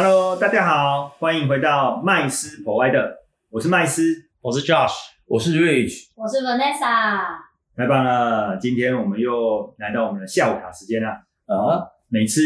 Hello，大家好，欢迎回到麦斯 Provider，我是麦斯，我是 Josh，我是 Rich，我是 Vanessa，太棒了！今天我们又来到我们的下午茶时间了啊，每次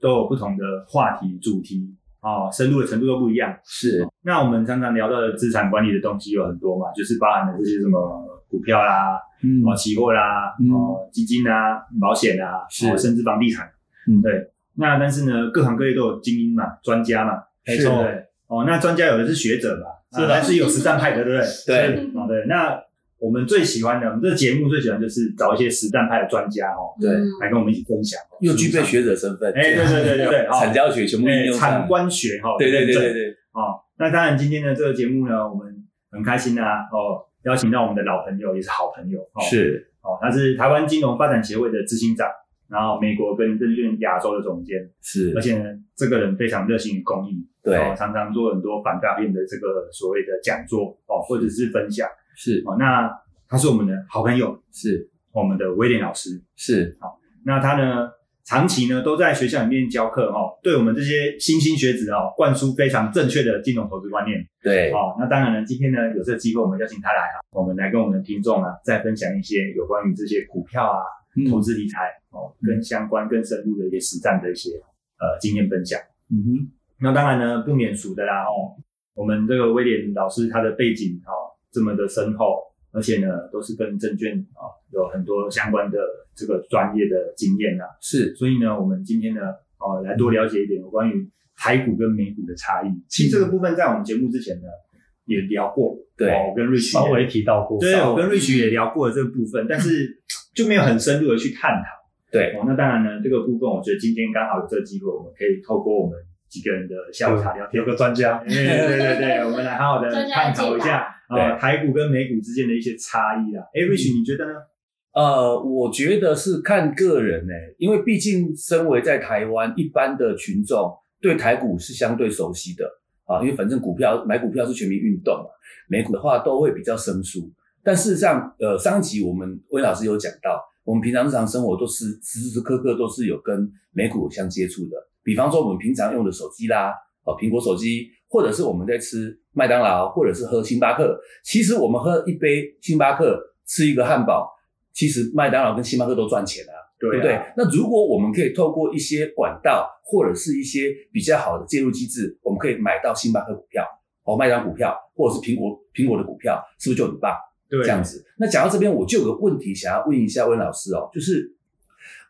都有不同的话题主题。哦，深入的程度都不一样。是，那我们常常聊到的资产管理的东西有很多嘛，就是包含了这些什么股票啦、嗯。哦期货啦、嗯。哦基金啊、保险啊，是。哦甚至房地产。嗯。对。那但是呢，各行各业都有精英嘛、专家嘛，没错。哦，那专家有的是学者嘛，是的啊但是有实战派的，对不对？对是哦，对。那我们最喜欢的，我们这个节目最喜欢就是找一些实战派的专家哦，对嗯来跟我们一起分享。又具备学者身份，哎，对对对对对，哦产教学全部产官学哈，对对对对对，哦，那当然，今天的这个节目呢，我们很开心啊，哦，邀请到我们的老朋友，也是好朋友，哦，是哦，他是台湾金融发展协会的执行长，然后美国跟证券亚洲的总监，是。而，且呢，这个人非常热心于公益，对哦，常常做很多反诈骗的这个所谓的讲座，哦，或者是分享，是。哦，那他是我们的好朋友，是。我们的威廉老师，是。好，那他呢，长期呢都在学校里面教课，哦，对我们这些新兴学子哦，灌输非常正确的金融投资观念。对，哦，那当然呢，今天呢有这个机会，我们邀请他来啊，我们来跟我们的听众啊，再分享一些有关于这些股票啊、嗯投资理财哦，跟相关更深入的一些实战的一些呃经验分享。嗯哼，那当然呢，不免俗的啦哦，我们这个威廉老师他的背景哦这么的深厚，而且呢都是跟证券啊、有很多相关的这个专业的经验啊，是，所以呢，我们今天呢，哦，来多了解一点有关于台股跟美股的差异。其实这个部分在我们节目之前呢也聊过，对哦我跟 Rich 稍微提到过，对，我跟 Rich 也聊过了这个部分，但是就没有很深入的去探讨。对，哦，那当然呢，这个部分我觉得今天刚好有这个机会，我们可以透过我们几个人的下午茶聊天有，个专家，对对对对，我们来好好的探讨一下啊、对台股跟美股之间的一些差异啦。哎，Rich 你觉得呢？呃，我觉得是看个人呢、因为毕竟身为在台湾一般的群众对台股是相对熟悉的啊，因为反正股票买股票是全民运动嘛，美股的话都会比较生疏。但事实上，呃，上一集我们魏老师有讲到，我们平常日常生活都是时时刻刻都是有跟美股相接触的，比方说我们平常用的手机啦，哦，苹果手机，或者是我们在吃麦当劳，或者是喝星巴克，其实我们喝一杯星巴克，吃一个汉堡。其实麦当劳跟星巴克都赚钱啊，对对不对啊？那如果我们可以透过一些管道或者是一些比较好的介入机制，我们可以买到星巴克股票、哦麦当劳股票，或者是苹果苹果的股票，是不是就很棒？对，这样子。那讲到这边，我就有个问题想要问一下温老师哦，就是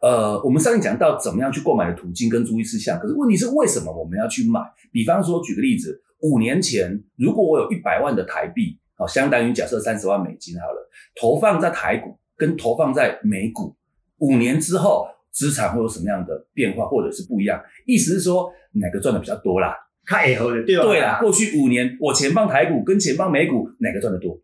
呃，我们上面讲到怎么样去购买的途径跟注意事项，可是问题是为什么我们要去买？比方说，举个例子，五年前如果我有一百万的台币，好、相当于假设三十万美金好了，投放在台股跟投放在美股，五年之后资产会有什么样的变化，或者是不一样？意思是说哪个赚的比较多啦？太合了，对吧？对啦，过去五年我前方台股跟前方美股，哪个赚的多？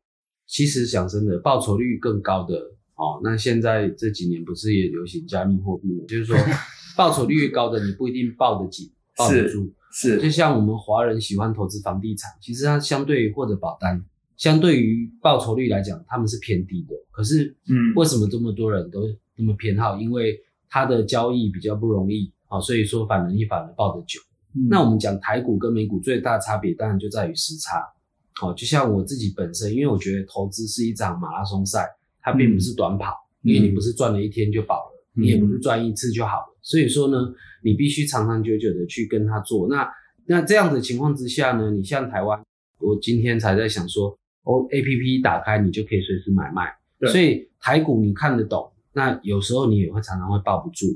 其实讲真的，报酬率更高的哦，那现在这几年不是也流行加密货币吗？就是说，报酬率越高的，你不一定抱得紧、抱得是住。就像我们华人喜欢投资房地产，其实它相对于或者保单，相对于报酬率来讲，他们是偏低的。可是，嗯为什么这么多人都这么偏好？因为它的交易比较不容易啊、哦，所以说反而你反而抱得久。那我们讲台股跟美股最大的差别，当然就在于时差。哦，就像我自己本身，因为我觉得投资是一场马拉松赛，它并不是短跑，因为你不是赚了一天就饱了，你也不是赚一次就好了。所以说呢，你必须长长久久的去跟它做。那那这样的情况之下呢，你像台湾，我今天才在想说，哦，A P P 打开你就可以随时买卖，对所以台股你看得懂，那有时候你也会常常会抱不住。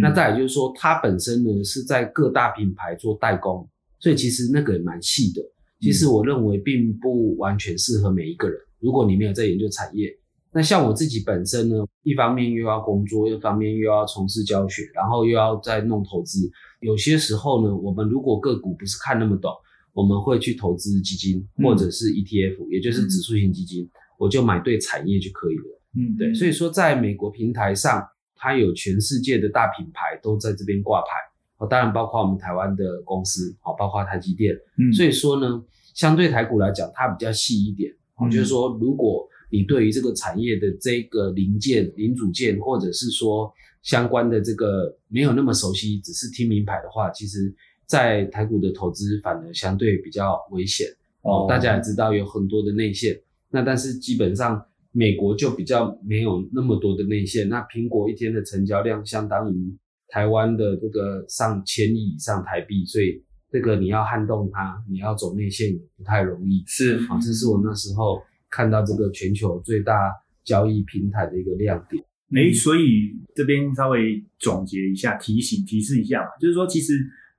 那再也就是说，它本身呢是在各大品牌做代工，所以其实那个也蛮细的。其实我认为并不完全适合每一个人。如果你没有在研究产业，那像我自己本身呢，一方面又要工作，一方面又要从事教学，然后又要再弄投资。有些时候呢，我们如果个股不是看那么懂，我们会去投资基金或者是 ETF，、也就是指数型基金，我就买对产业就可以了。嗯，对，所以说在美国平台上，它有全世界的大品牌都在这边挂牌，哦，当然包括我们台湾的公司，哦，包括台积电。嗯。所以说呢，相对台股来讲，它比较细一点，哦，嗯就是说，如果你对于这个产业的这个零件、零组件，或者是说相关的这个没有那么熟悉，只是听名牌的话，其实在台股的投资反而相对比较危险。哦。大家也知道有很多的内线，那但是基本上美国就比较没有那么多的内线。那苹果一天的成交量相当于台湾的这个上千亿以上台币，所以这个你要撼动它，你要走内线也不太容易。是啊，这是我那时候看到这个全球最大交易平台的一个亮点。哎，所以这边稍微总结一下，提醒提示一下嘛，就是说，其实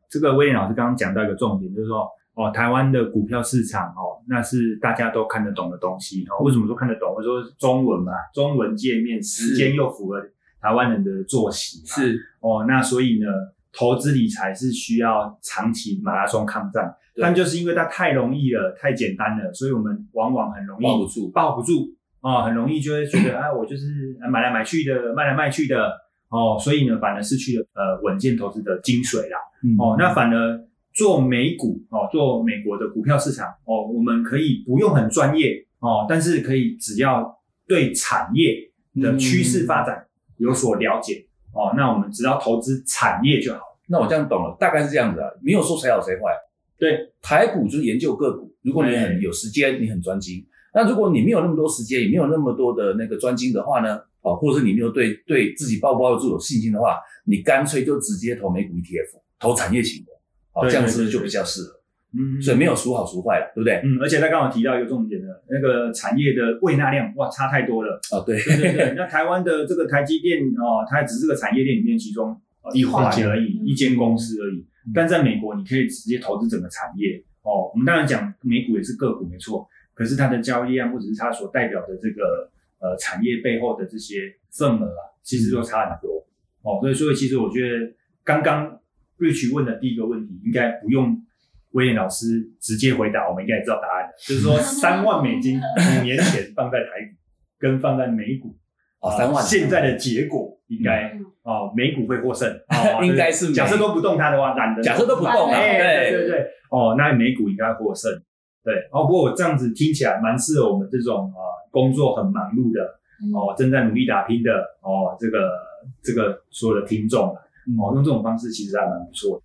这个威廉老师刚刚讲到一个重点，就是说，哦，台湾的股票市场哦，那是大家都看得懂的东西哦。为什么说看得懂？或者说中文嘛，中文界面，时间又符合台湾人的作息，是哦。那所以呢，投资理财是需要长期马拉松抗战，但就是因为它太容易了，太简单了，所以我们往往很容易抱不住，抱不住。哦，很容易就会觉得，啊，我就是买来买去的，卖来卖去的，哦，所以呢，反而失去了呃稳健投资的精髓啦。哦，那反而做美股，哦，做美国的股票市场，哦，我们可以不用很专业，哦，但是可以只要对产业的趋势发展有所了解，哦，那我们只要投资产业就好。那我这样懂了，大概是这样子啊，没有说谁好谁坏。对，台股就是研究个股，如果你很有时间，你很专精。那如果你没有那么多时间，也没有那么多的那个专精的话呢？哦，或者是你没有对对自己抱不抱得住有信心的话，你干脆就直接投美股 ETF，投产业型的，哦，这样子就比较适合。嗯，所以没有孰好孰坏了，对不对？嗯，而且他刚好提到一个重点的，那个产业的未纳量，哇，差太多了。哦，对对对对。那台湾的这个台积电哦，它只是个产业链里面其中一环而已，一间公司而已。但在美国，你可以直接投资整个产业。哦，我们当然讲美股也是个股，没错。可是它的交易量，或者是它所代表的这个呃产业背后的这些份额啊，其实都差很多哦。所以，所以其实我觉得刚刚 Rich 问的第一个问题，应该不用威廉老师直接回答，我们应该也知道答案的，就是说 三万美金五年前放在台股跟放在美股啊，三万。现在的结果应该哦，美股会获胜，应该是假设都不动它的话，懒得假设都不动，对。对对，哦，那美股应该获胜。对，哦，不过我这样子听起来蛮适合我们这种啊工作很忙碌的哦，正在努力打拼的哦，这个这个所有的听众哦，用这种方式其实还蛮不错的。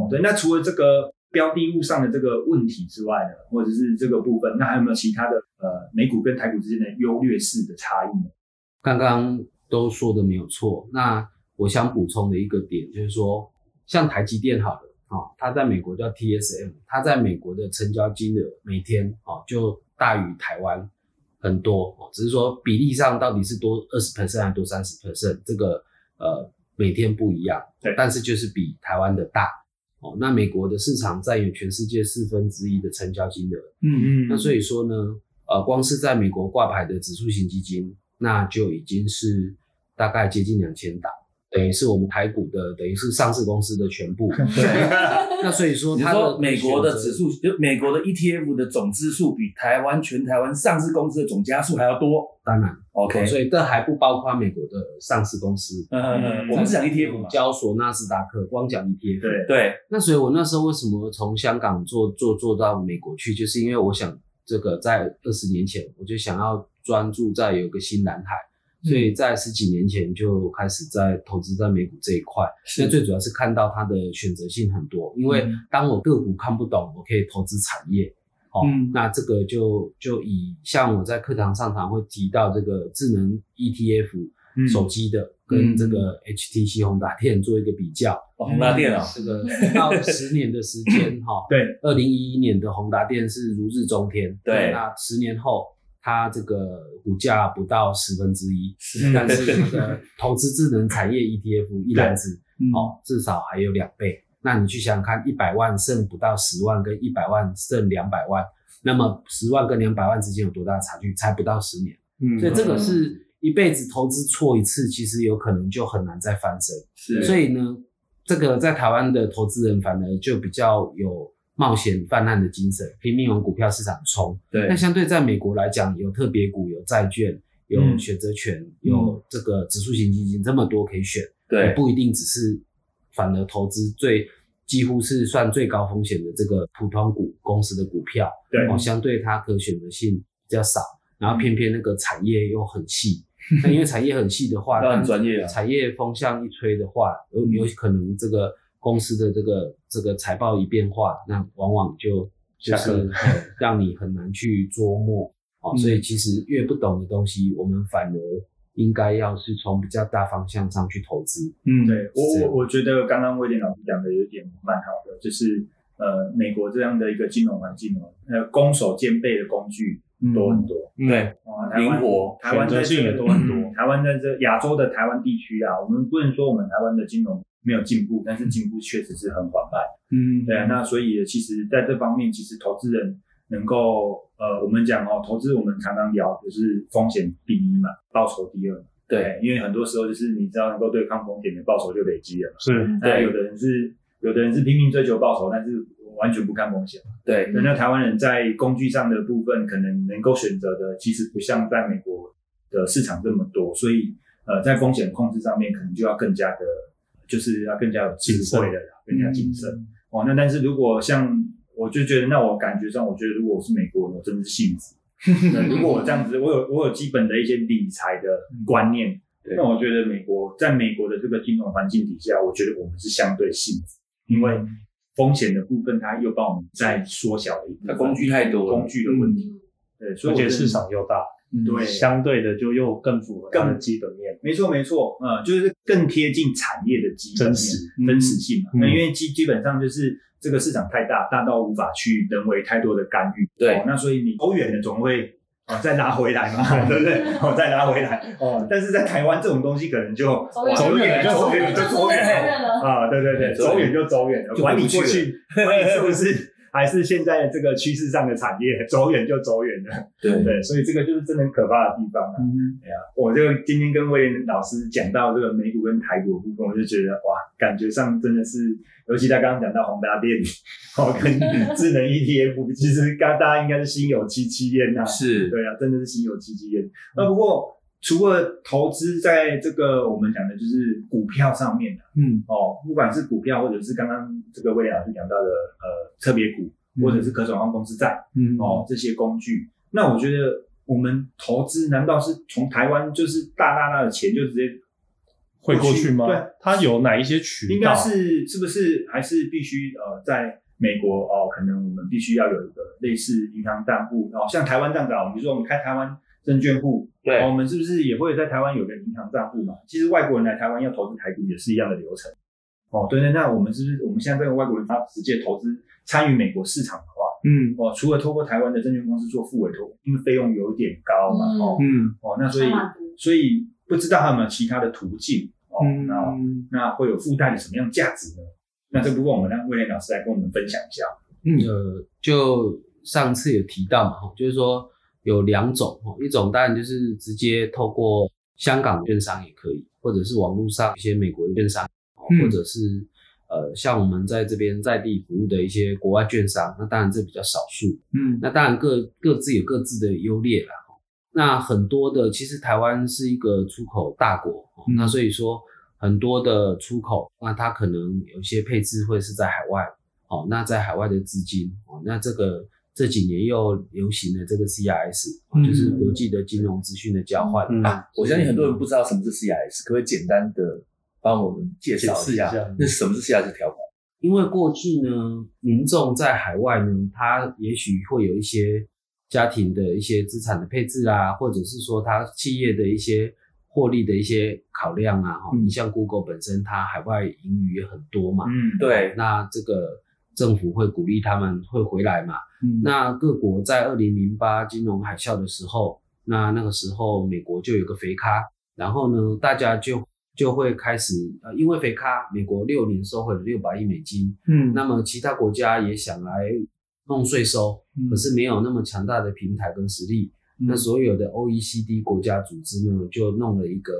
哦，对，那除了这个标的物上的这个问题之外呢，或者是这个部分，那还有没有其他的呃美股跟台股之间的优劣势的差异呢？刚刚都说的没有错，那我想补充的一个点就是说，像台积电好了。哦，它在美国叫 TSM，它在美国的成交金额每天哦就大于台湾很多哦，只是说比例上到底是多二十 percent 还是多三十 percent，这个呃每天不一样，对，但是就是比台湾的大哦。那美国的市场占有全世界四分之一的成交金额，嗯嗯，那所以说呢，呃，光是在美国挂牌的指数型基金，那就已经是大概接近两千档。等于是我们台股的，等于是上市公司的全部。那所以说，你说美国的指数，就美国的 ETF 的总支数比台湾全台湾上市公司的总加数还要多。当然，OK，所以这还不包括美国的上市公司。嗯嗯嗯，我们是讲 ETF，嘛交所、纳斯达克，光讲 ETF。对对。那所以我那时候为什么从香港做做做到美国去，就是因为我想这个在二十年前，我就想要专注在有个新蓝海。所以在十几年前就开始在投资在美股这一块，那最主要是看到它的选择性很多。因为当我个股看不懂，我可以投资产业，哦，那这个就就以像我在课堂上常会提到这个智能 ETF 手机的跟这个 HTC 宏达电做一个比较。宏达电啊，这个到十年的时间 哈，对，二零一一年的宏达电是如日中天，对，那十年后。它这个股价不到十分之一，但是那个 投资智能产业 ETF 一篮子哦，至少还有两倍。那你去想想看，一百万剩不到十万，跟一百万剩两百万，那么十万跟两百万之间有多大差距？才不到十年。嗯，所以这个是一辈子投资错一次，其实有可能就很难再翻身。是，所以呢，这个在台湾的投资人反而就比较有。冒险泛滥的精神，拼命往股票市场冲。对，那相对在美国来讲，有特别股、有债券、有选择权、有这个指数型基金，这么多可以选。对，不一定只是反而投资最几乎是算最高风险的这个普通股公司的股票。对，哦，相对它可选择性比较少，然后偏偏那个产业又很细。那因为产业很细的话，很专业啊。产业风向一吹的话，有有可能这个。公司的这个这个财报一变化，那往往就就是让你很难去琢磨。哦，嗯所以其实越不懂的东西，我们反而应该要是从比较大方向上去投资。嗯，对我我我觉得刚刚威廉老师讲的有一点蛮好的，就是呃美国这样的一个金融环境哦，呃攻守兼备的工具多很多。嗯对，啊，台湾灵活台湾在这也多很多嗯台湾在这亚洲的台湾地区啊，我们不能说我们台湾的金融没有进步，但是进步确实是很缓慢。嗯，对啊，那所以其实在这方面，其实投资人能够呃，我们讲哦，投资我们常常聊就是风险第一嘛，报酬第二嘛。对，因为很多时候就是你知道能够对抗风险的报酬就累积了嘛。是，那有的人是有的人是拼命追求报酬，但是完全不看风险。对，对，那台湾人在工具上的部分，可能能够选择的，其实不像在美国的市场这么多，所以呃，在风险控制上面，可能就要更加的，就是要更加有智慧的啦，更加谨慎。哦，那但是如果像我就觉得，那我感觉上，我觉得如果我是美国人，我真的是幸福。对，如果我这样子，我有我有基本的一些理财的观念，那我觉得美国在美国的这个金融环境底下，我觉得我们是相对幸福，因为风险的部分它又帮我们再缩小了一部分，它工具太多了。工具的问题，对，所以我觉得而且市场又大，对相对的就又更符合它的更基本面。没错没错，嗯，就是更贴近产业的基本面真实真实性嘛。因为基基本上就是这个市场太大，大到无法去人为太多的干预。对哦那所以你走远了总会哦再拉回来嘛，对不对？哦再拉回来哦，但是在台湾这种东西可能就走远了就走远了就走远了了。啊，对对对，走远就走远了，就管你去，管你是不是还是现在这个趋势上的产业，走远就走远了。对，对，所以这个就是真的很可怕的地方啊。嗯，对啊，我这个今天跟威廉老师讲到这个美股跟台股的部分，我就觉得哇，感觉上真的是，尤其他刚刚讲到宏达电 哦，跟 智能 ETF，其实刚大家应该是心有戚戚焉呐。是，对啊，真的是心有戚戚焉。那不过除了投资在这个我们讲的就是股票上面的嗯，哦，不管是股票或者是刚刚这个威廉老师讲到的呃特别股，或者是可转换公司债。嗯，哦，这些工具。那我觉得我们投资难道是从台湾就是大大大的钱就直接汇过去吗？对，它有哪一些渠道？应该是是不是还是必须呃在美国哦，可能我们必须要有一个类似银行账户哦，像台湾这样子啊，比如说我们开台湾证券户，对哦我们是不是也会在台湾有个银行账户嘛？其实外国人来台湾要投资台股也是一样的流程。哦，对对，那我们是不是我们现在这个外国人他直接投资参与美国市场的话，嗯哦，除了透过台湾的证券公司做副委托，因为费用有点高嘛，嗯哦嗯哦，那所以所以不知道还有没有其他的途径哦，那嗯那会有附带的什么样价值呢？那这部分我们让威廉老师来跟我们分享一下。嗯呃，就上次有提到嘛，哈，就是说有两种哈，一种当然就是直接透过香港券商也可以，或者是网络上一些美国的券商，或者是呃像我们在这边在地服务的一些国外券商，那当然这比较少数。嗯那当然各各自有各自的优劣啦。那很多的，其实台湾是一个出口大国，那所以说很多的出口，那它可能有一些配置会是在海外，哦，那在海外的资金，哦，那这个这几年又流行了这个嗯就是国际的金融资讯的交换。嗯啊，我相信很多人不知道什么是 CIS，可不可以简单的帮我们介绍一下一下？那什么是 CIS 条款？因为过去呢，民众在海外呢，他也许会有一些家庭的一些资产的配置啊，或者是说他企业的一些获利的一些考量啊。哈、嗯你像 Google 本身，它海外盈余也很多嘛，嗯，对，那这个政府会鼓励他们会回来嘛。嗯。那各国在二零零八金融海啸的时候，那那个时候美国就有个肥咖，然后呢，大家就就会开始呃，因为肥咖，美国六年收回了六百亿美金，嗯。那么其他国家也想来弄税收，嗯。可是没有那么强大的平台跟实力。嗯。那所有的 OECD 国家组织呢，就弄了一个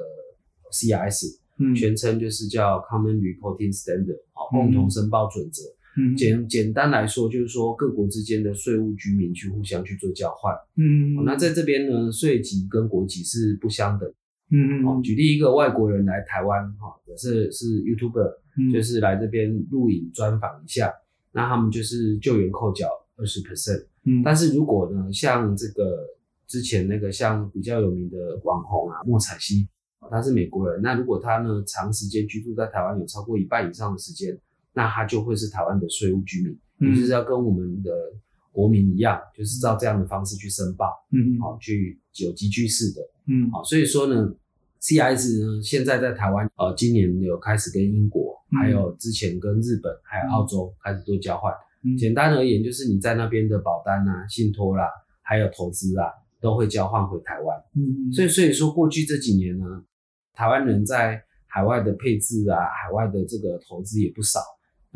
CRS，、嗯。全称就是叫 Common Reporting Standard，好，嗯。共同申报准则。嗯简简单来说，就是说各国之间的税务居民去互相去做交换。嗯哦那在这边呢，税级跟国籍是不相等。嗯哦，举例一个外国人来台湾，哈、也是是 YouTuber，嗯就是来这边录影专访一下，那他们就是救援扣缴二十 percent。嗯但是如果呢，像这个之前那个像比较有名的网红啊，莫彩希，哦他是美国人，那如果他呢长时间居住在台湾有超过一半以上的时间，那他就会是台湾的税务居民，嗯也就是要跟我们的国民一样，就是照这样的方式去申报，嗯好、去有集聚式的，嗯。好、所以说呢，CIS 呢现在在台湾，呃，今年有开始跟英国，嗯还有之前跟日本还有澳洲开始做交换。嗯。简单而言，就是你在那边的保单啊、信托啦，还有投资啊，都会交换回台湾。嗯。所以，所以说过去这几年呢，台湾人在海外的配置啊、海外的这个投资也不少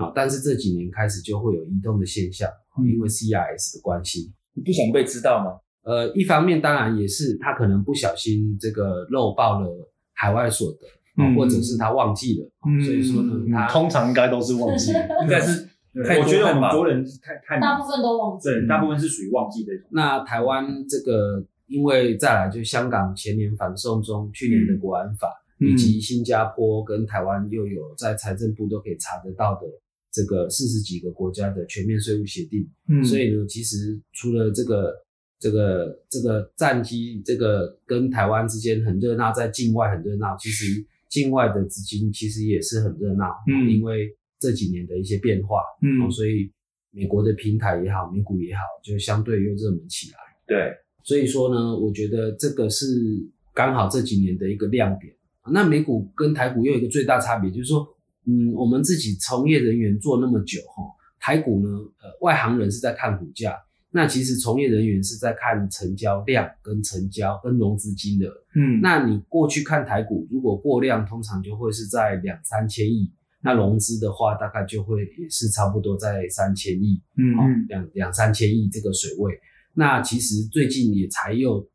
啊，但是这几年开始就会有移动的现象，嗯因为 CRS 的关系。你不想被知道吗？呃，一方面当然也是他可能不小心这个漏报了海外所得，或者是他忘记了，所以说呢，他通常应该都是忘记。应该是我觉得我们太忙国人是太太大部分都忘记。对，大部分是属于忘记这种。那台湾这个，因为再来就香港前年反送中，去年的国安法，嗯以及新加坡跟台湾又有在财政部都可以查得到的这个四十几个国家的全面税务协定，嗯。所以呢，其实除了这个这个这个战机这个跟台湾之间很热闹，在境外很热闹，其实境外的资金其实也是很热闹，嗯。因为这几年的一些变化，嗯。哦，所以美国的平台也好，美股也好，就相对又热门起来。对，所以说呢，我觉得这个是刚好这几年的一个亮点。那美股跟台股又有一个最大差别，就是说，嗯，我们自己从业人员做那么久哈，台股呢，呃，外行人是在看股价，那其实从业人员是在看成交量跟成交跟融资金额。嗯那你过去看台股，如果过量，通常就会是在两三千亿。那融资的话，大概就会也是差不多在三千亿，哦嗯嗯，两两三千亿这个水位。那其实最近也才又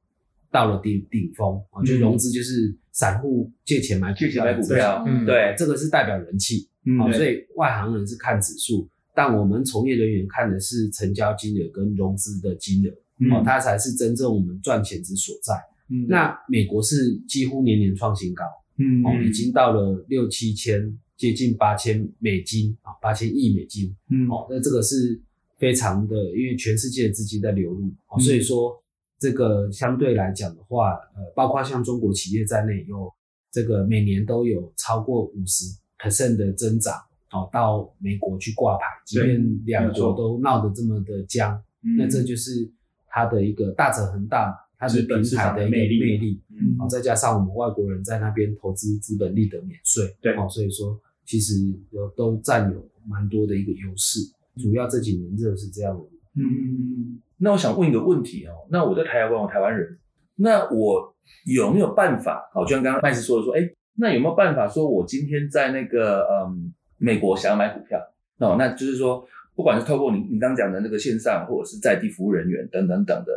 到了顶顶峰，我觉得嗯融资就是散户借钱买股借钱买股票，嗯。对，这个是代表人气，嗯好，所以外行人是看指数，但我们从业人员看的是成交金额跟融资的金额，哦，它才是真正我们赚钱之所在。嗯。那美国是几乎年年创新高，嗯哦，已经到了六七千，接近八千美金啊，八千亿美金。嗯。哦，那这个是非常的，因为全世界的资金在流入，所以说这个相对来讲的话，呃，包括像中国企业在内，有这个每年都有超过五十 percent 的增长，哦，到美国去挂牌，即对便两国都闹得这么的僵，嗯。那这就是它的一个大者恒大，它的平台的一个魅力魅力。嗯哦，再加上我们外国人在那边投资资本利得免税，对。哦，所以说其实有都占有蛮多的一个优势。主要这几年热是这样的，嗯那我想问一个问题哦，那我在台湾，我台湾人，那我有没有办法？好，就像刚刚麦斯说的说，哎，那有没有办法说，我今天在那个嗯美国想要买股票哦，那就是说，不管是透过你你刚刚讲的那个线上，或者是在地服务人员等等等的，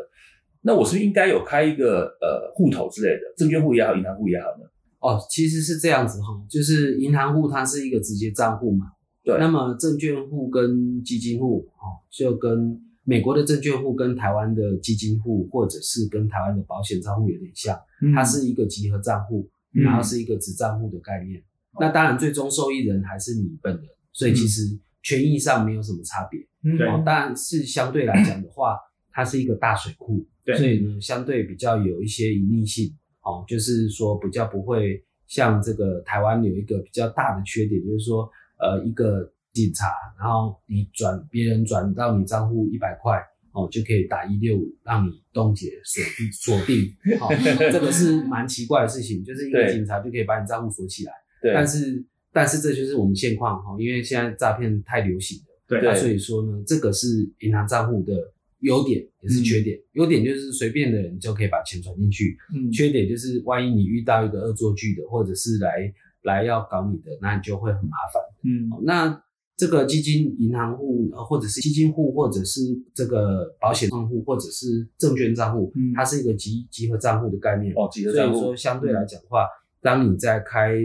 那我是不是应该有开一个呃户头之类的，证券户也好，银行户也好呢？哦，其实是这样子哈，就是银行户它是一个直接账户嘛，对那么证券户跟基金户哦，就跟美国的证券户跟台湾的基金户，或者是跟台湾的保险账户有点像，嗯。它是一个集合账户，嗯。然后是一个子账户的概念。那当然，最终受益人还是你本人，所以其实权益上没有什么差别。哦，当然是相对来讲的话，它是一个大水库，对。所以呢，相对比较有一些隐匿性。哦，就是说比较不会像这个台湾有一个比较大的缺点，就是说，呃，一个警察，然后你转别人转到你账户一百块，哦，就可以打一六五让你冻结锁定锁定。哦，这个是蛮奇怪的事情，就是一个警察就可以把你账户锁起来。对，但是但是这就是我们现况哈，因为现在诈骗太流行了，对那所以说呢，这个是银行账户的优点也是缺点。优点就是随便的人就可以把钱转进去，嗯缺点就是万一你遇到一个恶作剧的，或者是来来要搞你的，那你就会很麻烦。嗯好那这个基金银行户，呃或者是基金户，或者是这个保险账户，或者是证券账户，嗯。它是一个集集合账户的概念。哦，集合账户。所以说相对来讲的话，当你在开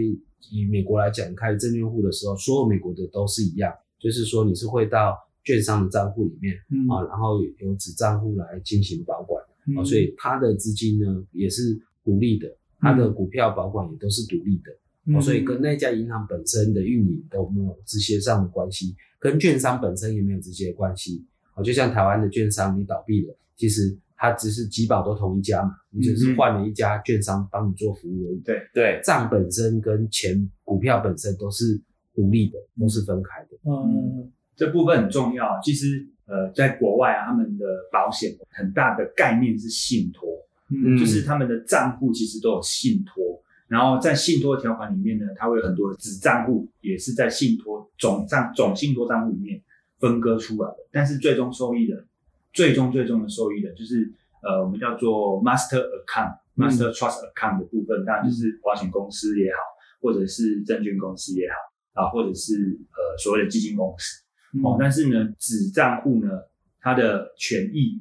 以美国来讲开证券户的时候，所有美国的都是一样，就是说你是会到券商的账户里面嗯。啊，然后由子账户来进行保管。嗯。啊，所以它的资金呢也是独立的，它的股票保管也都是独立的。嗯哦，所以跟那家银行本身的运营都没有直接上的关系，跟券商本身也没有直接的关系。哦，就像台湾的券商，你倒闭了，其实它只是几保都同一家嘛，你只是换了一家券商帮你做服务而已。对对，账本身跟钱股票本身都是独立的，都是分开的。嗯，这部分很重要。其实呃，在国外啊，他们的保险很大的概念是信托，嗯就是他们的账户其实都有信托。然后在信托条款里面呢，它会有很多的子账户，也是在信托总账总信托账户里面分割出来的。但是最终受益人，最终最终的受益人就是呃，我们叫做 master account、master trust account 的部分，当然就是保险公司也好，或者是证券公司也好啊，或者是呃所谓的基金公司。哦，但是呢，子账户呢，它的权益，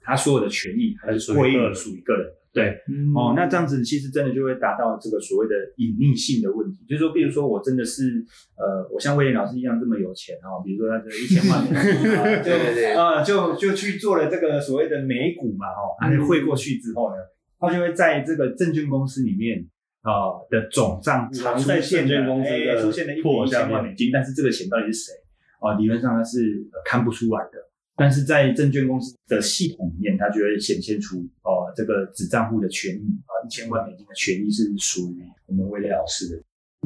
它所有的权益还是归属于个人的。对，哦，那这样子其实真的就会达到这个所谓的隐匿性的问题，就是说，比如说我真的是呃，我像威廉老师一样这么有钱哦，比如说他这一千万美金啊，就对对对啊、就就去做了这个所谓的美股嘛，哦，他就汇过去之后呢，他就会在这个证券公司里面啊、的总账户出现了证券公司的哎出现了一笔一千万美金，但是这个钱到底是谁？哦、理论上它是、呃看不出来的。但是在证券公司的系统里面，它就会显现出哦、这个子账户的权益啊，一千万美金的权益是属于我们威廉老师的。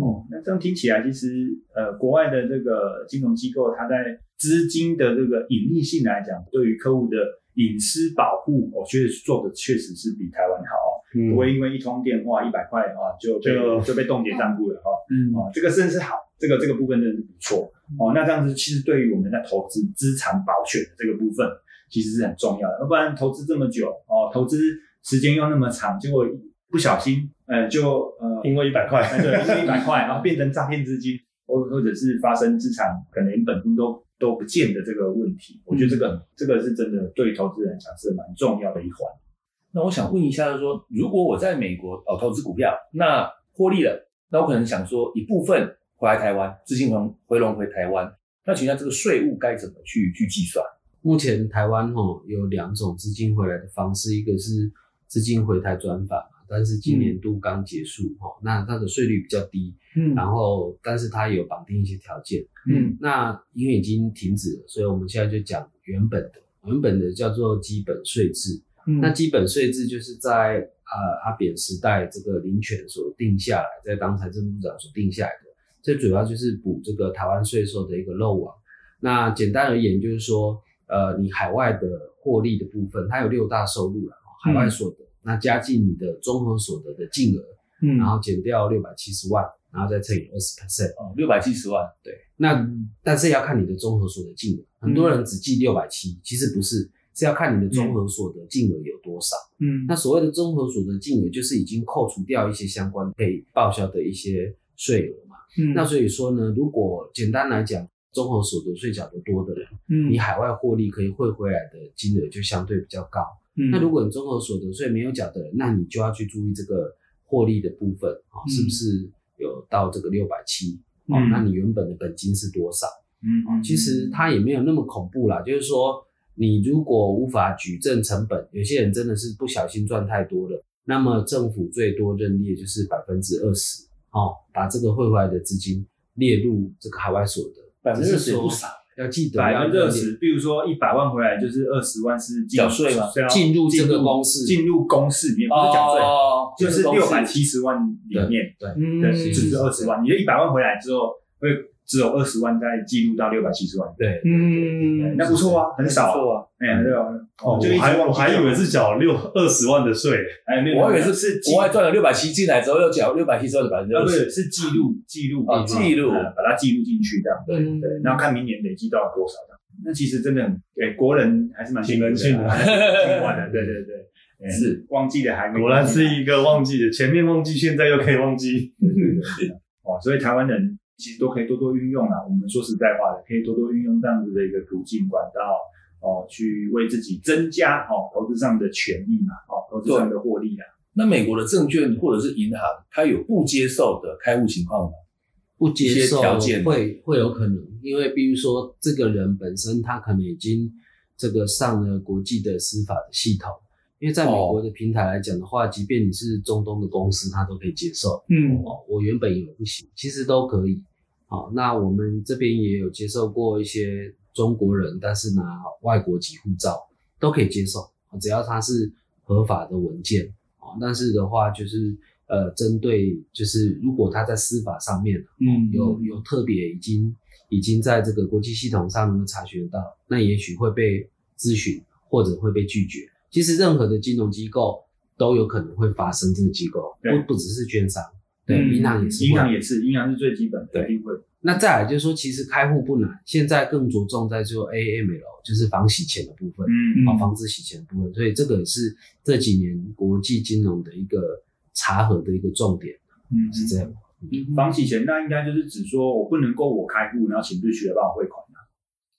哦，那这样听起来，其实呃，国外的这个金融机构，它在资金的这个隐匿性来讲，对于客户的隐私保护，我觉得做的确实是比台湾好哦。不会因为一通电话一百块啊，就被就就被冻结账户了哈。嗯哦，这个真的是好，这个这个部分真的是不错哦。那这样子其实对于我们在投资资产保全的这个部分，其实是很重要的。要不然投资这么久哦，投资时间又那么长，结果不小心呃就呃因为一百块，哎对，因为一百块然后变成诈骗资金，或或者是发生资产可能连本金都都不见的这个问题，我觉得这个这个是真的对于投资人来讲是蛮重要的一环。那我想问一下，就是说，如果我在美国哦投资股票，那获利了，那我可能想说一部分回来台湾，资金回回笼回台湾，那请问这个税务该怎么去去计算？目前台湾哦有两种资金回来的方式，一个是资金回台转返嘛，但是今年度刚结束哈、那它的税率比较低，嗯。然后但是它有绑定一些条件，嗯那因为已经停止了，所以我们现在就讲原本的，原本的叫做基本税制。嗯。那基本税制就是在呃阿扁时代这个林权所定下来，在当财政部长所定下来的，最主要就是补这个台湾税收的一个漏网。那简单而言就是说，呃，你海外的获利的部分，它有六大收入了，海外所得，那加进你的综合所得的净额，嗯然后减掉六百七十万，然后再乘以二十 percent。哦六百七十万，对，那但是要看你的综合所得净额，很多人只记六百七，其实不是，是要看你的综合所得净额有多少。嗯那所谓的综合所得净额，就是已经扣除掉一些相关可以报销的一些税额嘛。嗯那所以说呢，如果简单来讲，综合所得税缴得多的人，嗯你海外获利可以汇回来的金额就相对比较高。嗯那如果你综合所得税没有缴的人，那你就要去注意这个获利的部分啊、嗯是不是有到这个六百七？哦嗯，那你原本的本金是多少？嗯其实它也没有那么恐怖啦，就是说你如果无法举证成本，有些人真的是不小心赚太多了，那么政府最多认列就是百分之二十，哦，把这个汇回来的资金列入这个海外所得，百分之十也不少，要记得百分之二十，比如说一百万回来就是二十万是缴税嘛进入这个公式进入公式里面不是缴税，哦就是六百七十万里面对，嗯的只是二十万，你的一百万回来之后会只有二十万再记录到六百七十万，对，嗯那不错啊，很少不，错啊。哎，对啊，哦，就还我还以为是缴六二十万的税，哎，没有，我以为是是国外赚了六百七进来之后，要缴六百七十万的百分之二十。是。是记录记录。啊记录呃把它记录进去这样，对嗯对，然后看明年累积到多少这样。那其实真的很，哎，国人还是蛮挺人性的还是挺玩的，对对对，哎是。忘记的还没果然是一个忘记的，前面忘记，现在又可以忘记。对对对对。哦，所以台湾人其实都可以多多运用啦。我们说实在话的，可以多多运用这样子的一个途径管道哦，去为自己增加哦投资上的权益嘛，哦投资上的获利啊。那美国的证券或者是银行，它有不接受的开户情况吗？不接受条件会会有可能，因为比如说这个人本身他可能已经这个上了国际的司法的系统，因为在美国的平台来讲的话，即便你是中东的公司，他都可以接受。嗯哦，我原本以为不行，其实都可以。好、那我们这边也有接受过一些中国人，但是拿外国籍护照都可以接受，哦只要他是合法的文件。啊，但是的话就是呃，针对就是如果他在司法上面嗯有有特别已经已经在这个国际系统上能够查询到，那也许会被咨询或者会被拒绝。其实任何的金融机构都有可能会发生这个机构，不不只是券商，对，嗯银行也是会，银行也是，银行是最基本的，一定会。那再来就是说，其实开户不难，现在更着重在做 AML，就是防洗钱的部分，嗯好、防止洗钱的部分。所以这个也是这几年国际金融的一个查核的一个重点，嗯是这样。嗯防洗钱，那应该就是指说我不能够我开户，然后请律师来帮我汇款啊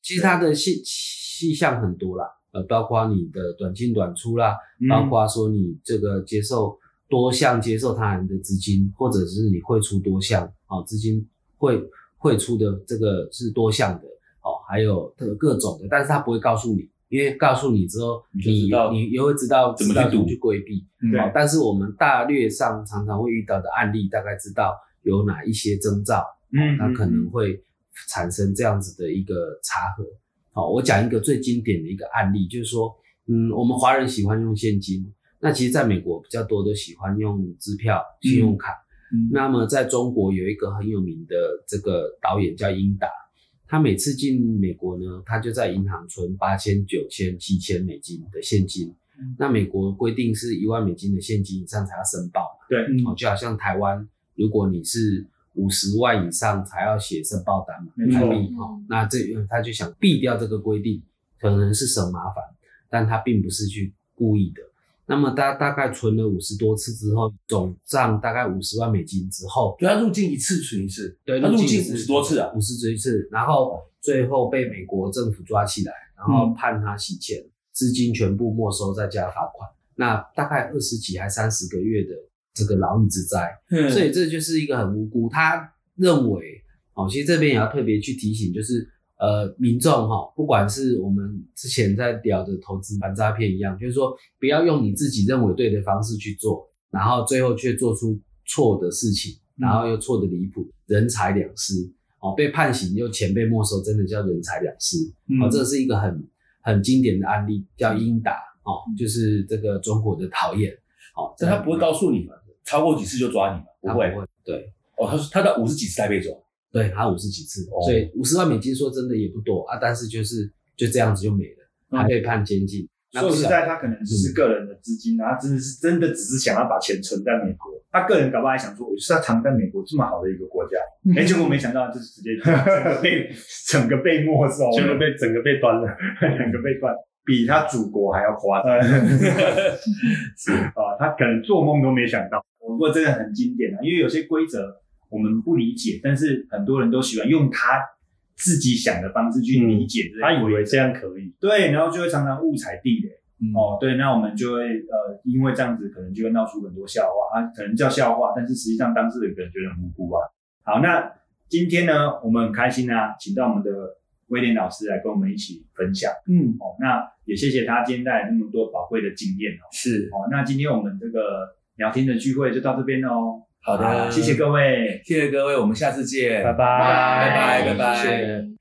其实它的细细项很多啦，呃，包括你的短进短出啦，嗯包括说你这个接受多项接受他人的资金，或者是你汇出多项，哦，资金汇汇出的这个是多项的，哦，还有各各种的，但是他不会告诉你，因为告诉你之后，你就你也会知道怎么去赌去规避，对哦，但是我们大略上常常会遇到的案例，大概知道有哪一些征兆，嗯它可能会产生这样子的一个查核。好，我讲一个最经典的一个案例，就是说，嗯，我们华人喜欢用现金，那其实在美国比较多都喜欢用支票、信用卡。嗯那么在中国有一个很有名的这个导演叫英达，他每次进美国呢，他就在银行存八千、九千、七千美金的现金。那美国规定是一万美金的现金以上才要申报嘛？对，哦，就好像台湾，如果你是五十万以上才要写申报单嘛，没错台币哦，那这他就想避掉这个规定，可能是省麻烦，但他并不是去故意的。那么大大概存了五十多次之后，总账大概五十万美金之后，就他入境一次存一次，对，他入境是五十多次啊，五十多次，然后最后被美国政府抓起来，然后嗯判他洗钱，资金全部没收，再加罚款。那大概二十几还三十个月的这个牢狱之灾，嗯所以这就是一个很无辜。他认为，哦，其实这边也要特别去提醒，就是呃，民众哈、不管是我们之前在聊的投资反诈骗一样，就是说不要用你自己认为对的方式去做，然后最后却做出错的事情，然后又错的离谱，人财两失。哦，被判刑又钱被没收，真的叫人财两失。哦，这是一个很很经典的案例，叫英达。哦，就是这个中国的讨厌。哦，但他不会告诉你嘛，超过几次就抓你嘛，不会。他不会，对。哦，他说他到五十几次才被抓，对，他五十几次，哦所以五十万美金说真的也不多啊，但是就是就这样子就没了，他被判监禁。说实在，他可能只是个人的资金，然后真的是真的只是想要把钱存在美国。他个人搞不好还想说，我就是要藏在美国这么好的一个国家，哎、结果没想到就是直接整个被 整个被没收了，全部被整个被端了。整个被端，比他祖国还要夸张。是啊，他可能做梦都没想到。不过这个很经典啊，因为有些规则我们不理解，但是很多人都喜欢用他自己想的方式去理解他以为这样可以，对，然后就会常常误踩地雷。嗯哦，对，那我们就会呃，因为这样子可能就会闹出很多笑话啊，可能叫笑话，但是实际上当事人可能觉得很无辜啊。好，那今天呢，我们很开心啊，请到我们的威廉老师来跟我们一起分享嗯，哦。那也谢谢他今天带来那么多宝贵的经验哦。是哦，那今天我们这个聊天的聚会就到这边喽。好的，谢谢各位。谢谢各位，我们下次见，拜拜。拜拜拜拜。谢谢